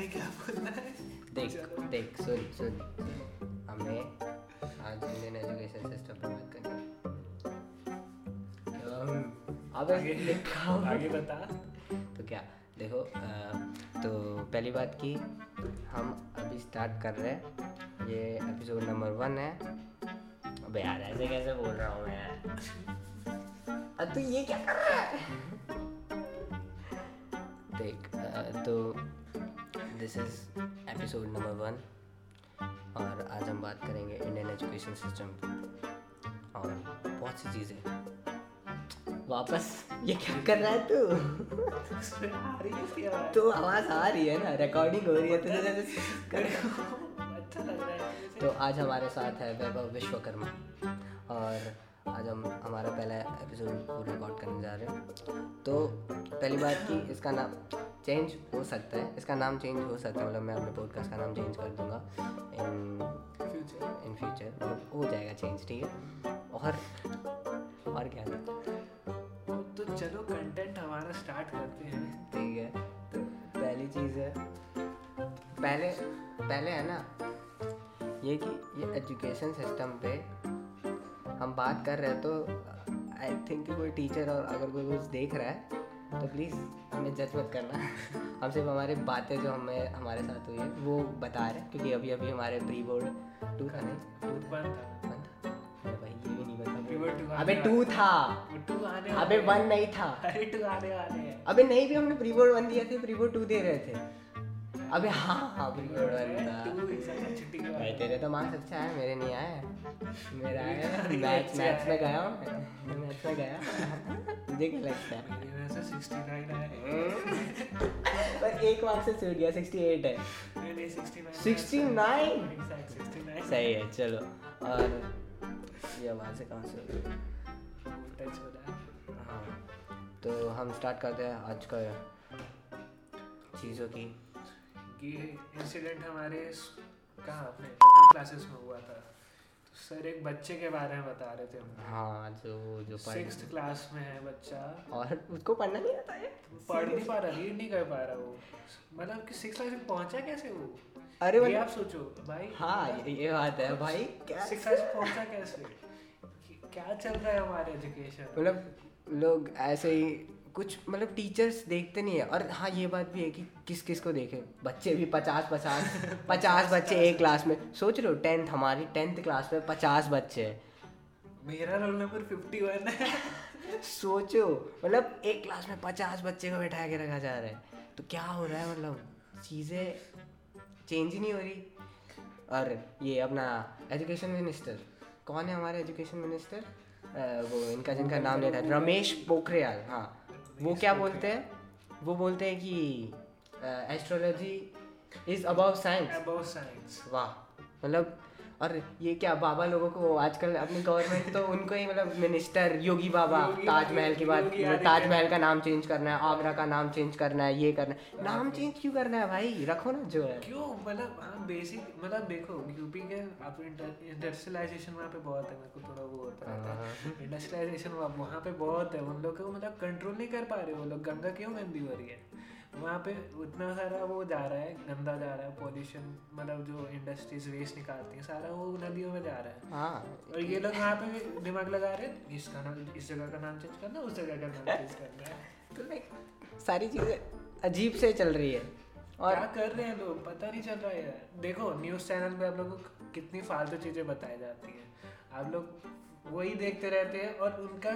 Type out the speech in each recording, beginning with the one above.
नहीं क्या बोलना है देख देख सुन सुन हमें आज इंडियन एजुकेशन सिस्टम पे बात करनी है। अम, अबे आगे आगे बता। तो क्या? देखो अ, तो पहली बात की हम अभी स्टार्ट कर रहे हैं। ये एपिसोड नंबर वन है। अबे यार ऐसे कैसे बोल रहा हूँ मैं? अब तू ये क्या कर रहा है? देख अ, तो this is episode number one और आज हम बात करेंगे इंडियन एजुकेशन सिस्टम और बहुत सी चीज़ें। वापस, ये क्या कर रहा है तू। तो आवाज़ आ रही है ना? रिकॉर्डिंग हो रही है तो तो आज हमारे साथ है वैभव विश्वकर्मा। और आज हम, हमारा पहला एपिसोड रिकॉर्ड करने जा रहे हैं। तो पहली बात कि इसका नाम चेंज हो सकता है। इसका नाम चेंज हो सकता है मतलब मैं अपने पॉडकास्ट का नाम चेंज कर दूँगा। इन फ्यूचर इन फ्यूचर मतलब हो जाएगा चेंज ठीक है? और और क्या? तो चलो कंटेंट हमारा स्टार्ट करते हैं। ठीक है। तो पहली चीज़ है पहले पहले है ना ये कि ये एजुकेशन सिस्टम पे हम बात कर रहे हैं तो आई थिंक कोई टीचर और अगर कोई कुछ देख रहा है तो प्लीज़ हमें जज मत करना। हम सिर्फ़ हमारे बातें जो हमें हमारे साथ हुई है वो बता रहे हैं क्योंकि अभी अभी हमारे प्री बोर्ड टू था नहीं? वन था। वन था। अरे भाई ये भी नहीं बता अबे टू था। अबे वन नहीं था। अरे टू आने वाले अबे नहीं भी हमने प्री बोर्ड वन दिया थे प्री बोर्ड टू दे रहे थे। अबे हाँ हाँ ही भाई तेरे तो मार्क्स अच्छा है मेरे नहीं आए। मेरा आया मैथ्स मैथ्स में गया हूँ मैथ्स में गया। तुझे क्या लगता है। मेरे में से 69 आए पर एक मार्क्स से छूट गया 68 है। नहीं नहीं 69 69 Exact, 69 सही है चलो। और ये आवाज़ से कहाँ से हाँ तो हम स्टार्ट करते हैं आज का चीज़ों की। ये इंसिडेंट हमारे कहाँ अपने क्लासेस में हुआ था। तो सर एक बच्चे के बारे में बता रहे थे हम हाँ जो जो सिक्स क्लास में है बच्चा। और उसको पढ़ना नहीं आता है पढ़ नहीं पा रहा रीड नहीं कर पा रहा वो। मतलब कि सिक्स क्लास में पहुँचा कैसे वो? अरे ये मतलब आप सोचो भाई। हाँ ये बात है भाई। सिक्स क्लास पहुँचा कैसे? क्या चल रहा है हमारे एजुकेशन मतलब लोग ऐसे ही कुछ मतलब टीचर्स देखते नहीं है। और हाँ ये बात भी है कि किस किस को देखे। बच्चे भी पचास पचास पचास बच्चे एक क्लास में। सोच लो टेंथ हमारी टेंथ क्लास में पचास बच्चे हैं। मेरा रोल नंबर 51 है। सोचो मतलब एक क्लास में पचास बच्चे को बैठा के रखा जा रहा है। तो क्या हो रहा है मतलब? चीज़ें चेंज ही नहीं हो रही। और ये अपना एजुकेशन मिनिस्टर कौन है हमारे एजुकेशन मिनिस्टर वो इनका जिनका नाम नहीं है रमेश पोखरियाल हाँ। वो क्या बोलते हैं? वो बोलते हैं कि astrology is about science about science वाह। मतलब और ये क्या बाबा लोगों को आजकल अपनी गवर्नमेंट तो उनको ही मतलब मिनिस्टर योगी बाबा ताजमहल की बात। ताजमहल का नाम चेंज करना है आगरा का नाम चेंज करना है ये करना है। नाम चेंज क्यों करना है भाई? रखो ना जो है। क्यों? मतलब हाँ बेसिक मतलब देखो यूपी के आप इंडस्ट्रियलाइजेशन वहाँ पे बहुत है मेरे को थोड़ा वो होता हाँ, है इंडस्ट्रियलाइजेशन वहाँ पे बहुत है उन लोग को मतलब कंट्रोल नहीं कर पा रहे वो लोग गंगा क्यों गंदी हो रही है? वहाँ पे उतना सारा वो जा रहा है गंदा जा रहा है पॉल्यूशन मतलब जो इंडस्ट्रीज़ वेस्ट निकालती हैं सारा वो नदियों में जा रहा है। हाँ और ये लोग वहाँ पे दिमाग लगा रहे हैं इसका नाम इस जगह का नाम चेंज करना उस जगह का नाम चेंज करना है। तो लाइक सारी चीज़ें अजीब से चल रही है। और क्या कर रहे हैं लोग? पता नहीं चल रहा है यार। देखो न्यूज़ चैनल पे आप लोगों को कितनी फालतू चीज़ें बताई जाती हैं। आप लोग वही देखते रहते हैं और उनका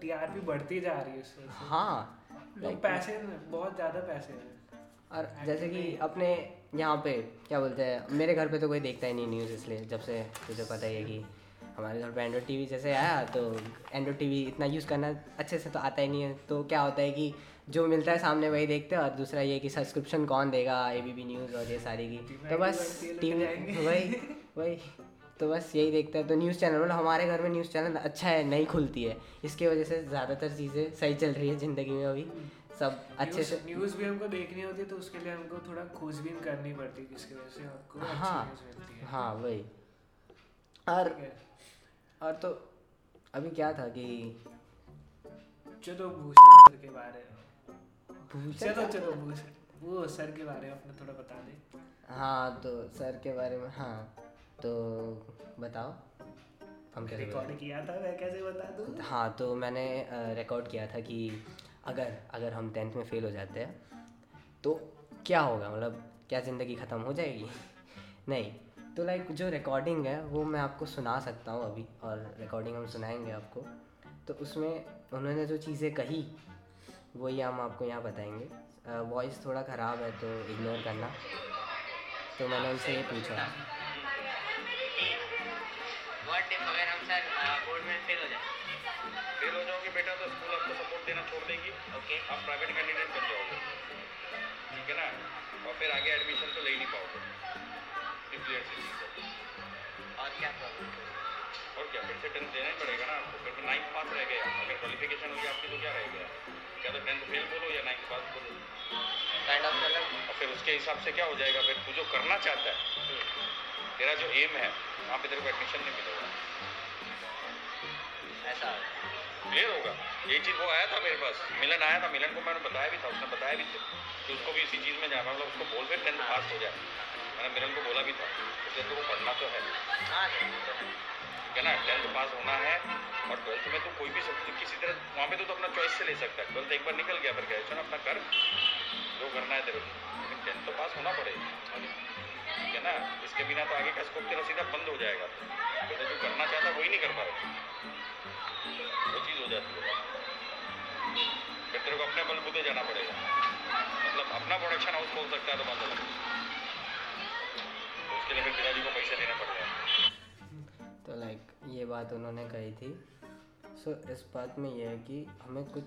टीआरपी बढ़ती जा रही है उससे। हाँ लोग पैसे बहुत ज़्यादा पैसे हैं। और जैसे कि अपने यहाँ पे क्या बोलते हैं मेरे घर पे तो कोई देखता ही नहीं न्यूज़ इसलिए जब से तुझे पता ही है कि हमारे घर पे एंड्रॉइड टीवी जैसे आया तो एंड्रॉइड टीवी इतना यूज़ करना अच्छे से तो आता ही नहीं है। तो क्या होता है कि जो मिलता है सामने वही देखते हैं और दूसरा ये कि सब्सक्रिप्शन कौन देगा ए बी बी न्यूज़ और ये सारी की। तो बस T90 टीवी वही वही। तो बस यही देखते हैं। तो न्यूज़ चैनल मतलब हमारे घर में न्यूज़ चैनल अच्छा है नहीं खुलती है। इसकी वजह से ज़्यादातर चीज़ें सही चल रही है ज़िंदगी में अभी। सब अच्छे से न्यूज़ भी हमको देखनी होती है तो उसके लिए हमको थोड़ा खोजबीन करनी पड़ती है जिसकी वजह से हमको हाँ है। वही। और और तो अभी क्या था कि चलो भूषण सर के बारे में। चलो चलो भूषण। वो सर के बारे में अपना थोड़ा बता दे। हाँ तो सर के बारे में हाँ। तो बताओ हम कैसे रिकॉर्ड किया था मैं कैसे बता दूँ? हाँ तो मैंने रिकॉर्ड किया था कि अगर अगर हम टेंथ में फेल हो जाते हैं तो क्या होगा? मतलब क्या ज़िंदगी ख़त्म हो जाएगी? नहीं तो लाइक जो रिकॉर्डिंग है वो मैं आपको सुना सकता हूँ अभी और रिकॉर्डिंग हम सुनाएँगे आपको। तो उसमें उन्होंने जो चीज़ें कही वही हम आपको यहाँ बताएँगे। वॉइस थोड़ा ख़राब है तो इग्नोर करना। तो मैंने उनसे ये पूछा। अगर हम सर बोर्ड में फेल हो जाए फेल हो जाओगे बेटा तो स्कूल आपको सपोर्ट देना छोड़ देगी। ओके आप प्राइवेट कैंडिडेट बन जाओगे। ठीक है ना? और फिर आगे एडमिशन तो ले नहीं पाओगे। और क्या प्रॉब्लम और क्या फिर से टेंथ देना ही पड़ेगा ना आपको। फिर तो नाइन्थ पास रह गया। अगर क्वालिफिकेशन होगी आपकी तो क्या रह गया? क्या तो टेंथ फेल बोलो या नाइन्थ पास बोलो। काइंड ऑफ़ और फिर उसके हिसाब से क्या हो जाएगा? फिर तू जो करना चाहता है। तेरा जो एम है वहाँ पे तेरे को एडमिशन नहीं मिलेगा। ऐसा क्लियर होगा। ये चीज़ वो आया था मेरे पास। मिलन आया था। मिलन को मैंने बताया भी था उसने बताया भी था कि उसको भी इसी चीज़ में जाना मतलब उसको बोल फिर टेंथ पास हो जाए। मैंने मिलन को बोला भी था उससे तो वो पढ़ना तो है। तो है। ठीक है ना? टेंथ पास होना है और ट्वेल्थ में तो कोई भी सब्जेक्ट किसी तरह वहाँ पे तो, तो अपना चॉइस से ले सकता है। ट्वेल्थ एक बार निकल गया फिर ग्रेजुएशन अपना कर। जो करना है तेरे को। लेकिन टेंथ तो पास होना पड़ेगा। ठीक है ना? इसके बिना तो आगे का स्कोप तेरा सीधा बंद हो जाएगा। तो जो करना चाहता वही नहीं कर पा रहा। वो चीज़ हो जाती है। फिर तेरे को अपने बलबूते जाना पड़ेगा। मतलब अपना प्रोडक्शन हाउस खोल सकता है तो मतलब तो उसके लिए फिर पिताजी को पैसे देने पड़ेगा तो लाइक ये बात उन्होंने कही थी। सो so, इस बात में यह है कि हमें कुछ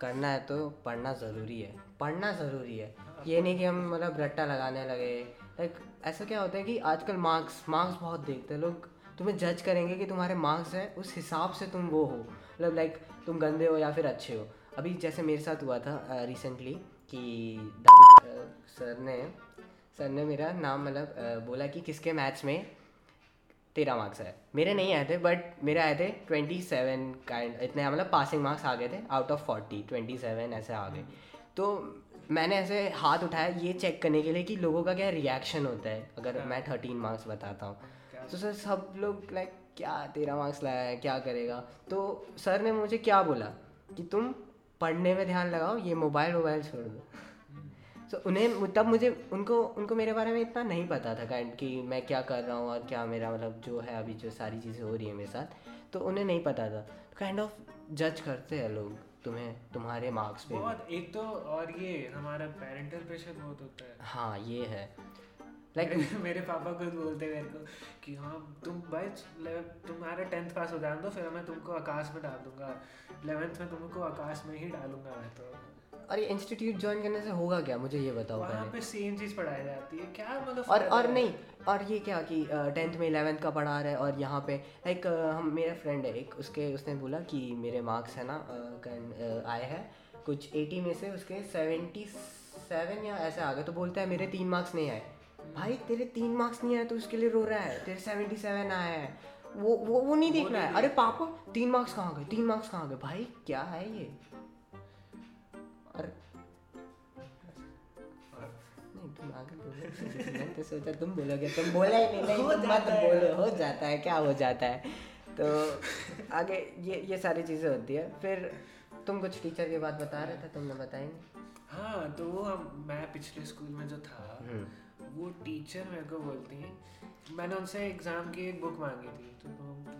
करना है तो पढ़ना ज़रूरी है। पढ़ना ज़रूरी है। ये नहीं कि हम मतलब रट्टा लगाने लगे। लाइक ऐसा क्या होता है कि आजकल मार्क्स मार्क्स बहुत देखते हैं लोग। तुम्हें जज करेंगे कि तुम्हारे मार्क्स हैं, उस हिसाब से तुम वो हो। मतलब लाइक तुम गंदे हो या फिर अच्छे हो। अभी जैसे मेरे साथ हुआ था रिसेंटली कि दादी सर ने सर ने मेरा नाम मतलब बोला कि किसके मैथ्स में तेरह मार्क्स आए। मेरे नहीं आए थे बट मेरे आए थे ट्वेंटी सेवन काइंड इतने मतलब पासिंग मार्क्स आ गए थे out of forty twenty seven ऐसे आ गए। तो मैंने ऐसे हाथ उठाया ये चेक करने के लिए कि लोगों का क्या रिएक्शन होता है। अगर मैं थर्टीन मार्क्स बताता हूँ। तो सर सब लोग लाइक क्या तेरह मार्क्स लाया है? क्या करेगा? तो सर ने मुझे क्या बोला? कि तुम पढ़ने में ध्यान लगाओ ये मोबाइल वोबाइल छोड़ दो। तो उन्हें तब मुझे उनको उनको मेरे बारे में इतना नहीं पता था काइंड कि मैं क्या कर रहा हूँ और क्या मेरा मतलब जो है अभी जो सारी चीज़ें हो रही है मेरे साथ। तो उन्हें नहीं पता था। काइंड ऑफ़ जज करते हैं लोग। तुम्हें तुम्हारे मार्क्स पे बहुत एक तो और ये हमारा पेरेंटल प्रेशर बहुत होता है। हाँ ये है। लाइक मेरे, मेरे पापा खुद बोलते मेरे को कि हाँ तुम भाई तुम्हारा टेंथ पास हो जाए दो फिर मैं तुमको आकाश में डाल दूँगा। इलेवेंथ में तुमको आकाश में ही डालूँगा मैं तो। और ये इंस्टीट्यूट ज्वाइन करने से होगा क्या? मुझे ये बताओ वहाँ पे सेम चीज़ पढ़ाई जाती है। क्या मतलब और और नहीं और ये क्या कि टेंथ में इलेवेंथ का पढ़ा रहा है और यहाँ पे लाइक हम मेरा फ्रेंड है एक उसके उसने बोला कि मेरे मार्क्स है ना आए हैं। कुछ एटी में से उसके 77 या ऐसे आ गए तो बोलता है मेरे तीन मार्क्स नहीं आए। भाई तेरे तीन मार्क्स नहीं आए तो उसके लिए रो रहा है। तेरे 77 आए हैं। वो वो वो नहीं देख रहा है। अरे पापा तीन मार्क्स कहाँ गए? तीन मार्क्स कहाँ गए? भाई क्या है ये? आगे बोलो मैं तो सोचा तुम बोलोगे तुम बोला ही नहीं नहीं तुम मत जाता है। बोलो हो जाता है क्या हो जाता है? तो आगे ये ये सारी चीज़ें होती है। फिर तुम कुछ टीचर की बात बता रहे थे तुमने बताई नहीं हाँ तो वो हम मैं पिछले स्कूल में जो था हम्म। वो टीचर मेरे को बोलती हैं मैंने उनसे एग्ज़ाम की एक बुक मांगी थी तो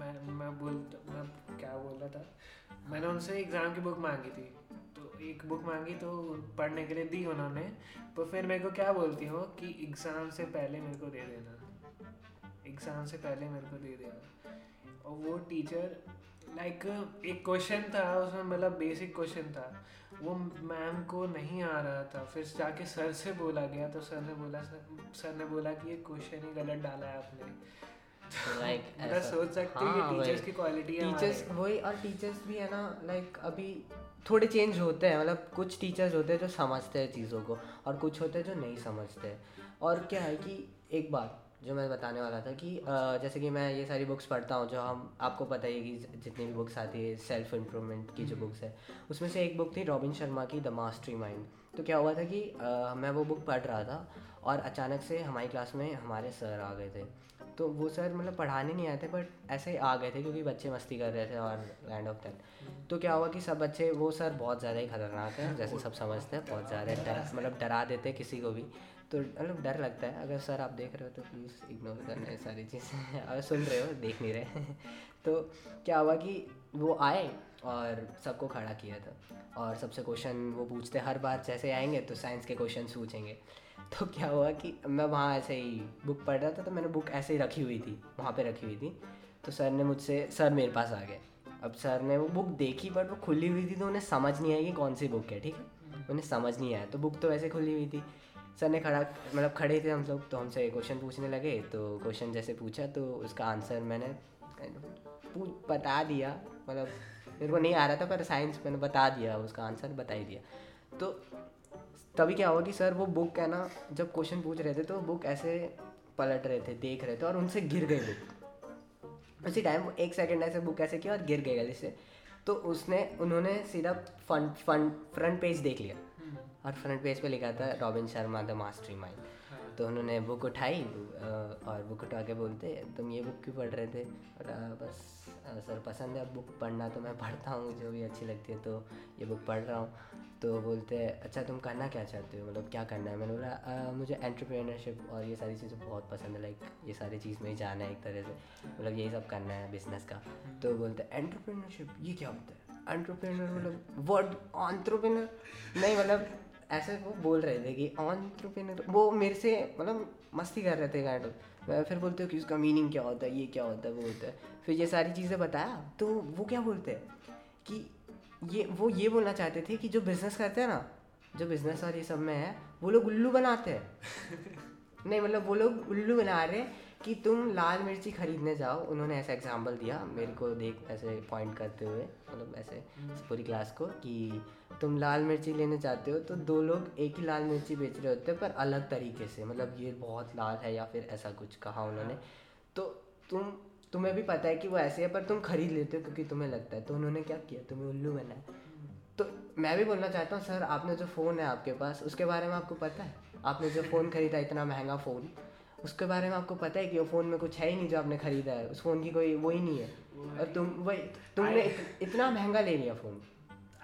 मैं मैं बोल मैं क्या बोल रहा था? मैंने उनसे एग्ज़ाम की बुक मांगी थी। तो एक बुक मांगी तो पढ़ने के लिए दी उन्होंने। तो फिर मेरे को क्या बोलती हो कि एग्ज़ाम से पहले मेरे को दे देना। एग्ज़ाम से पहले मेरे को दे देना। और वो टीचर लाइक एक क्वेश्चन था, उसमें मतलब बेसिक क्वेश्चन था। वो मैम को नहीं आ रहा था। फिर जाके सर से बोला गया तो सर ने बोला सर सर ने बोला कि ये क्वेश्चन ही गलत डाला है आपने। लाइक सोच सकते हो हाँ, कि टीचर्स वही। की क्वालिटी है टीचर्स वही और टीचर्स भी है ना लाइक अभी थोड़े चेंज होते हैं मतलब कुछ टीचर्स होते हैं जो समझते हैं चीज़ों को और कुछ होते हैं जो नहीं समझते हैं। और क्या है कि एक बात जो मैं बताने वाला था कि जैसे कि मैं ये सारी बुक्स पढ़ता हूँ जो हम आपको पता ही है कि जितनी भी बुक्स आती है सेल्फ इम्प्रूवमेंट की जो बुक्स है उसमें से एक बुक थी रॉबिन शर्मा की द मास्टरी माइंड तो क्या हुआ था कि मैं वो बुक पढ़ रहा था और अचानक से हमारी क्लास में हमारे सर आ गए थे। तो वो सर मतलब पढ़ाने नहीं आए थे बट ऐसे ही आ गए थे क्योंकि बच्चे मस्ती कर रहे थे और काइंड ऑफ़ दैट तो क्या हुआ कि सब बच्चे, वो सर बहुत ज़्यादा ही खतरनाक है, जैसे सब समझते हैं, बहुत ज़्यादा डर मतलब डरा देते हैं किसी को भी। तो मतलब डर लगता है, अगर सर आप देख रहे हो तो प्लीज़ इग्नोर करना ये सारी चीज़ें। अगर सुन रहे हो, देख नहीं रहे। तो क्या हुआ कि वो आए और सबको खड़ा किया था। और सबसे क्वेश्चन वो पूछते हर बार जैसे आएँगे तो साइंस के क्वेश्चन पूछेंगे। तो क्या हुआ कि मैं वहाँ ऐसे ही बुक पढ़ रहा था तो मैंने बुक ऐसे ही रखी हुई थी, वहाँ पे रखी हुई थी। तो सर ने मुझसे, सर मेरे पास आ गए। अब सर ने वो बुक देखी बट वो खुली हुई थी तो उन्हें समझ नहीं आई कि कौन सी बुक है, ठीक है? उन्हें समझ नहीं आया तो बुक तो वैसे खुली हुई थी। सर ने खड़ा मतलब खड़े थे हम लोग तो हमसे क्वेश्चन पूछने लगे तो क्वेश्चन जैसे पूछा तो उसका आंसर मैंने बता दिया मतलब मेरे को नहीं आ रहा था, पर साइंस मैंने बता दिया, उसका आंसर बता ही दिया। तो तभी क्या हुआ कि सर वो बुक है ना जब क्वेश्चन पूछ रहे थे तो बुक ऐसे पलट रहे थे देख रहे थे और उनसे गिर गई बुक उसी टाइम एक सेकेंड ऐसे बुक ऐसे किया और गिर गई गले से. तो उसने उन्होंने सीधा फ्रंट फ्रंट फ्रंट पेज देख लिया. और फ्रंट पेज पे लिखा था Robin Sharma the mastery mind तो उन्होंने बुक उठाई और बुक उठा के बोलते तुम ये बुक क्यों पढ़ रहे थे? और बस सर पसंद है बुक पढ़ना तो मैं पढ़ता हूँ जो भी अच्छी लगती है तो ये बुक पढ़ रहा हूँ. तो बोलते हैं अच्छा तुम करना क्या चाहते हो? मतलब क्या करना है? मैंने बोला मुझे एंटरप्रेन्योरशिप और ये सारी चीज़ें बहुत पसंद है लाइक ये सारी चीज़ में ही जाना है एक तरह से। मतलब यही सब करना है बिज़नेस का। तो बोलते हैं एंटरप्रेन्योरशिप ये क्या होता है? एंटरप्रेन्योर मतलब वर्ड ऑन्ट्रप्रेनर नहीं मतलब ऐसे वो बोल रहे थे कि ऑन्ट्रप्रेनर वो मेरे से मतलब मस्ती कर रहे थे काइंड ऑफ़ मैं फिर बोलते हो कि उसका मीनिंग क्या होता है ये क्या होता है वो होता है। फिर ये सारी चीज़ें बताया तो वो क्या बोलते हैं कि ये वो ये बोलना चाहते थे कि जो बिज़नेस करते हैं ना जो बिज़नेस और ये सब में है वो लोग उल्लू बनाते हैं। नहीं मतलब वो लोग उल्लू बना रहे हैं कि तुम लाल मिर्ची खरीदने जाओ। उन्होंने ऐसा एग्ज़ाम्पल दिया मेरे को देख ऐसे पॉइंट करते हुए मतलब ऐसे पूरी क्लास को कि तुम लाल मिर्ची लेने जाते हो तो दो लोग एक ही लाल मिर्ची बेच रहे होते हैं पर अलग तरीके से मतलब ये बहुत लाल है या फिर ऐसा कुछ कहा उन्होंने। तो तुम तुम्हें भी पता है कि वो ऐसे है पर तुम खरीद लेते हो क्योंकि तुम्हें लगता है। तो उन्होंने क्या किया? तुम्हें उल्लू बनाया तो मैं भी बोलना चाहता हूँ सर आपने जो फ़ोन है आपके पास उसके बारे में आपको पता है? आपने जो फ़ोन खरीदा इतना महँगा फ़ोन उसके बारे में आपको पता है कि वो फ़ोन में कुछ है ही नहीं जो आपने खरीदा है? उस फ़ोन की कोई वो ही नहीं है। और तुम वही तुमने इत, इतना महँगा ले लिया फ़ोन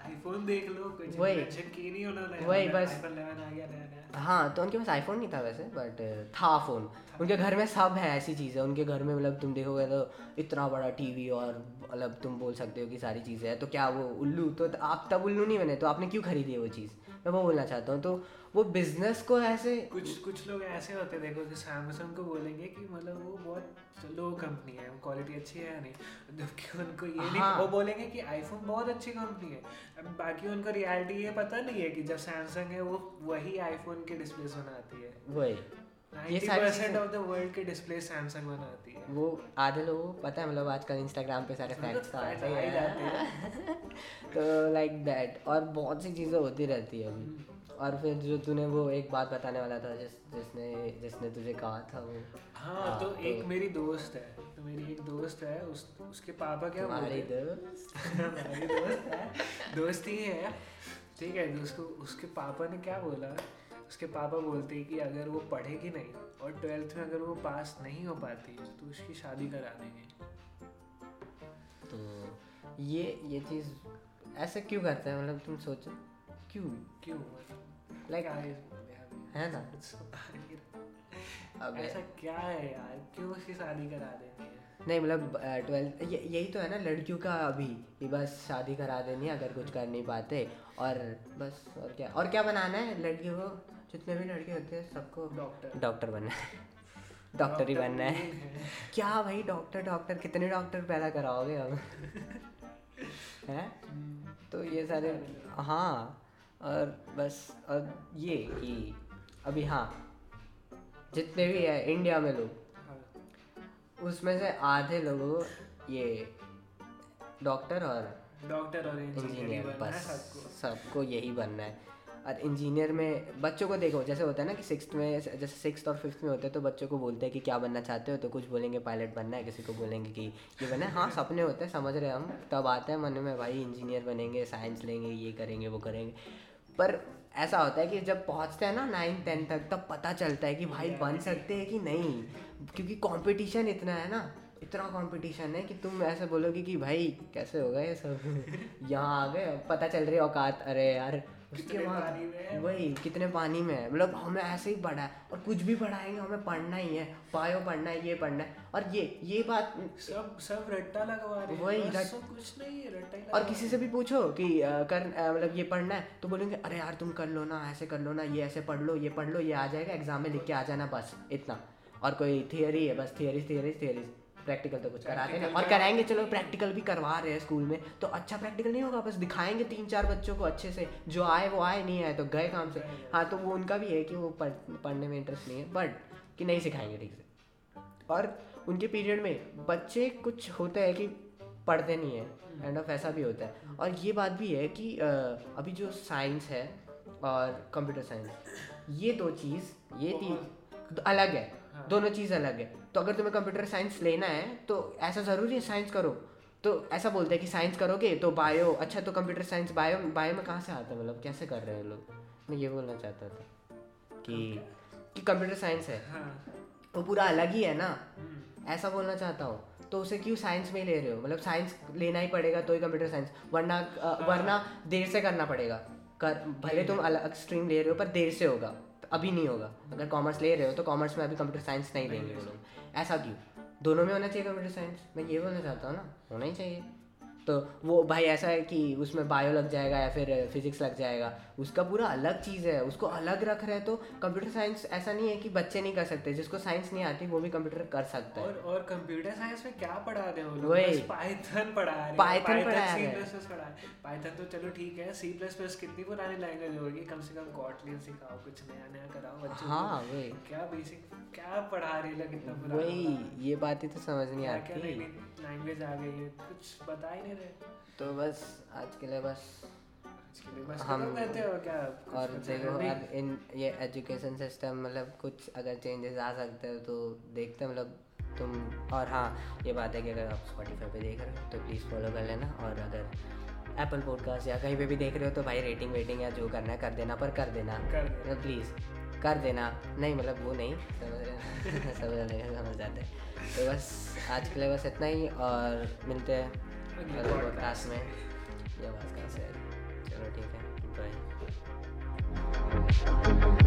आईफोन देख लो कुछ वही। की नहीं उन्होंने वही बस। iPhone 11 आ गया नया नया। हाँ तो उनके पास आईफोन नहीं था वैसे बट था फ़ोन उनके घर में सब है ऐसी चीज़ें। उनके घर में मतलब तुम देखोगे तो इतना बड़ा टीवी और मतलब तुम बोल सकते हो कि सारी चीज़ें हैं। तो क्या वो उल्लू तो आप तब उल्लू नहीं बने तो आपने क्यों खरीदी है वो चीज़? मैं वो बोलना चाहता हूँ तो वो बिज़नेस को ऐसे कुछ कुछ लोग ऐसे होते हैं देखो जैसे सैमसंग को बोलेंगे कि मतलब वो बहुत लो कंपनी है क्वालिटी अच्छी है या नहीं जबकि उनको ये हाँ। नहीं। वो बोलेंगे कि आईफोन बहुत अच्छी कंपनी है अब बाकी उनको रियलिटी ये पता नहीं है कि जब सैमसंग है वो वही आईफोन के डिस्प्ले बनाती है वही ये 90% सारी ऑफ़ द वर्ल्ड के डिस्प्ले सैमसंग बनाती है। वो आधे लोगों को पता है मतलब आजकल इंस्टाग्राम पे सारे फैक्ट्स आ facts रहे आ ही जाते हैं। तो लाइक दैट और बहुत सी चीज़ें होती रहती है अभी। और फिर जो तूने वो एक बात बताने वाला था जिस जिसने जिसने तुझे कहा था वो। हाँ तो हाँ, एक तो- मेरी दोस्त है तो मेरी एक दोस्त है उस उसके पापा क्या तुम्हारी दोस्त? हमारी दोस्त है। दोस्त ही है। ठीक है उसको उसके पापा ने क्या बोला? उसके पापा बोलते हैं कि अगर वो पढ़ेगी नहीं और ट्वेल्थ में अगर वो पास नहीं हो पाती तो उसकी शादी करा देंगे। तो ये ये चीज़ ऐसा क्यों करते हैं? मतलब तुम सोचो। क्यों? क्यों? लाइक है ना? अबे ऐसा क्या है यार? क्यों उसकी शादी करा देनी है नहीं मतलब ट्वेल्थ यही तो है ना लड़कियों का अभी कि बस शादी करा देनी है अगर कुछ कर नहीं पाते। और बस और क्या और क्या बनाना है लड़कियों को? जितने भी लड़के होते हैं सबको डॉक्टर डॉक्टर बनना है। डॉक्टर ही बनना है। क्या भाई डॉक्टर डॉक्टर कितने डॉक्टर पैदा कराओगे अब? हैं? तो ये सारे हाँ और बस और ये कि अभी हाँ जितने भी है इंडिया में लोग उसमें से आधे लोगों ये डॉक्टर और डॉक्टर और इंजीनियर है बस सबको। सबको यही बनना है। और इंजीनियर में बच्चों को देखो जैसे होता है ना कि सिक्स में जैसे सिक्स और फिफ्थ में होते हैं तो बच्चों को बोलते हैं कि क्या बनना चाहते हो तो कुछ बोलेंगे पायलट बनना है किसी को बोलेंगे कि ये बनना है। हाँ सपने होते हैं समझ रहे हैं हम तब आते हैं मन में भाई इंजीनियर बनेंगे साइंस लेंगे ये करेंगे वो करेंगे। पर ऐसा होता है कि जब पहुँचते हैं ना नाइन टेंथ तक तब पता चलता है कि भाई बन सकते हैं कि नहीं। क्योंकि कंपटीशन इतना है ना इतना कंपटीशन है कि तुम ऐसे बोलोगे कि भाई कैसे होगा ये सब? यहाँ आ गए पता चल रही है औकात। अरे यार उसके। बाद वही कितने पानी में है? मतलब हमें ऐसे ही पढ़ा है और कुछ भी पढ़ाएँगे हमें पढ़ना ही है। बायो पढ़ना है ये पढ़ना है। और ये ये बात सब सब रट्टा लगवा रहे हैं। वही रट- सब कुछ नहीं है रट्टा ही और किसी से भी पूछो कि कर मतलब ये पढ़ना है तो बोलेंगे अरे यार तुम कर लो ना ऐसे कर लो ना ये ऐसे पढ़ लो ये पढ़ लो ये आ जाएगा एग्ज़ाम में लिख के आ जाना बस इतना। और कोई थियरी है बस थियरी थियरी थियरी प्रैक्टिकल तो कुछ कराते नहीं और कराएँगे चलो प्रैक्टिकल भी करवा रहे हैं स्कूल में। तो अच्छा प्रैक्टिकल नहीं होगा? बस दिखाएँगे तीन चार बच्चों को अच्छे से। जो आए वो आए नहीं आए तो गए काम से। हाँ तो वो उनका भी है कि वो पढ़ पढ़ने में इंटरेस्ट नहीं है बट कि नहीं सिखाएँगे ठीक से। और उनके पीरियड में बच्चे कुछ होता है कि पढ़ते नहीं है एंड ऑफ़ ऐसा भी होता है। और ये बात भी है कि अभी जो साइंस है और कंप्यूटर साइंस ये दो चीज़ ये तीन अलग है। दोनों चीज़ अलग है। तो अगर तुम्हें कंप्यूटर साइंस लेना है तो ऐसा ज़रूरी है साइंस करो। तो ऐसा बोलते हैं कि साइंस करोगे तो बायो अच्छा तो कंप्यूटर साइंस बायो बायो में कहाँ से आता है मतलब? कैसे कर रहे हैं लोग? मैं ये बोलना चाहता था कि कि कंप्यूटर साइंस है। हाँ। वो पूरा अलग ही है ना। हम्म, ऐसा बोलना चाहता हूँ। तो उसे क्यों साइंस में ही ले रहे हो? मतलब साइंस लेना ही पड़ेगा तो ही कंप्यूटर साइंस वरना अ, वरना देर से करना पड़ेगा। कर भले तुम अलग स्ट्रीम ले रहे हो पर देर से होगा। अभी नहीं होगा। अगर कॉमर्स ले रहे हो तो कॉमर्स में अभी कंप्यूटर साइंस नहीं देंगे वो लोग। ऐसा क्यों? दोनों में होना चाहिए कंप्यूटर साइंस मैं ये बोलना चाहता हूँ ना होना ही चाहिए। तो वो भाई ऐसा है कि उसमें बायो लग जाएगा या फिर फिजिक्स लग जाएगा। उसका पूरा अलग चीज़ है उसको अलग रख रहे हैं तो कंप्यूटर साइंस ऐसा नहीं है कि बच्चे नहीं कर सकते जिसको साइंस नहीं आती वो भी कंप्यूटर कर सकता है। और और कंप्यूटर साइंस में क्या पढ़ा रहे हो वही। पाइथन पढ़ा रहे हैं। Python पढ़ा रहे पाइथन तो चलो ठीक है सी प्लस प्लस कितनी पुरानी लैंग्वेज होगी? कम से कम कॉटलिन सिखाओ कुछ नया नया कराओ बच्चों हाँ वही। क्या बेसिक क्या पढ़ा रहे लोग इतना वही ये बातें तो समझ नहीं आती। लैंग्वेज आ गई है कुछ बता ही नहीं रहे। तो बस आज के लिए बस हम- हो और देखो अब इन ये एजुकेशन सिस्टम मतलब कुछ अगर चेंजेस आ सकते हो तो देखते हैं मतलब तुम और हाँ ये बात है कि अगर आप स्पॉटीफाई पे देख रहे हो तो प्लीज़ फॉलो कर लेना और अगर एप्पल पॉडकास्ट या कहीं पे भी देख रहे हो तो भाई रेटिंग वेटिंग या जो करना है कर देना पर कर देना। कर प्लीज़ कर देना। नहीं मतलब वो नहीं। समझ रहे समझ रहे समझ जाते तो बस आज के लिए बस इतना ही और मिलते हैं पॉडकास्ट में। या से है? चलो ठीक है बाय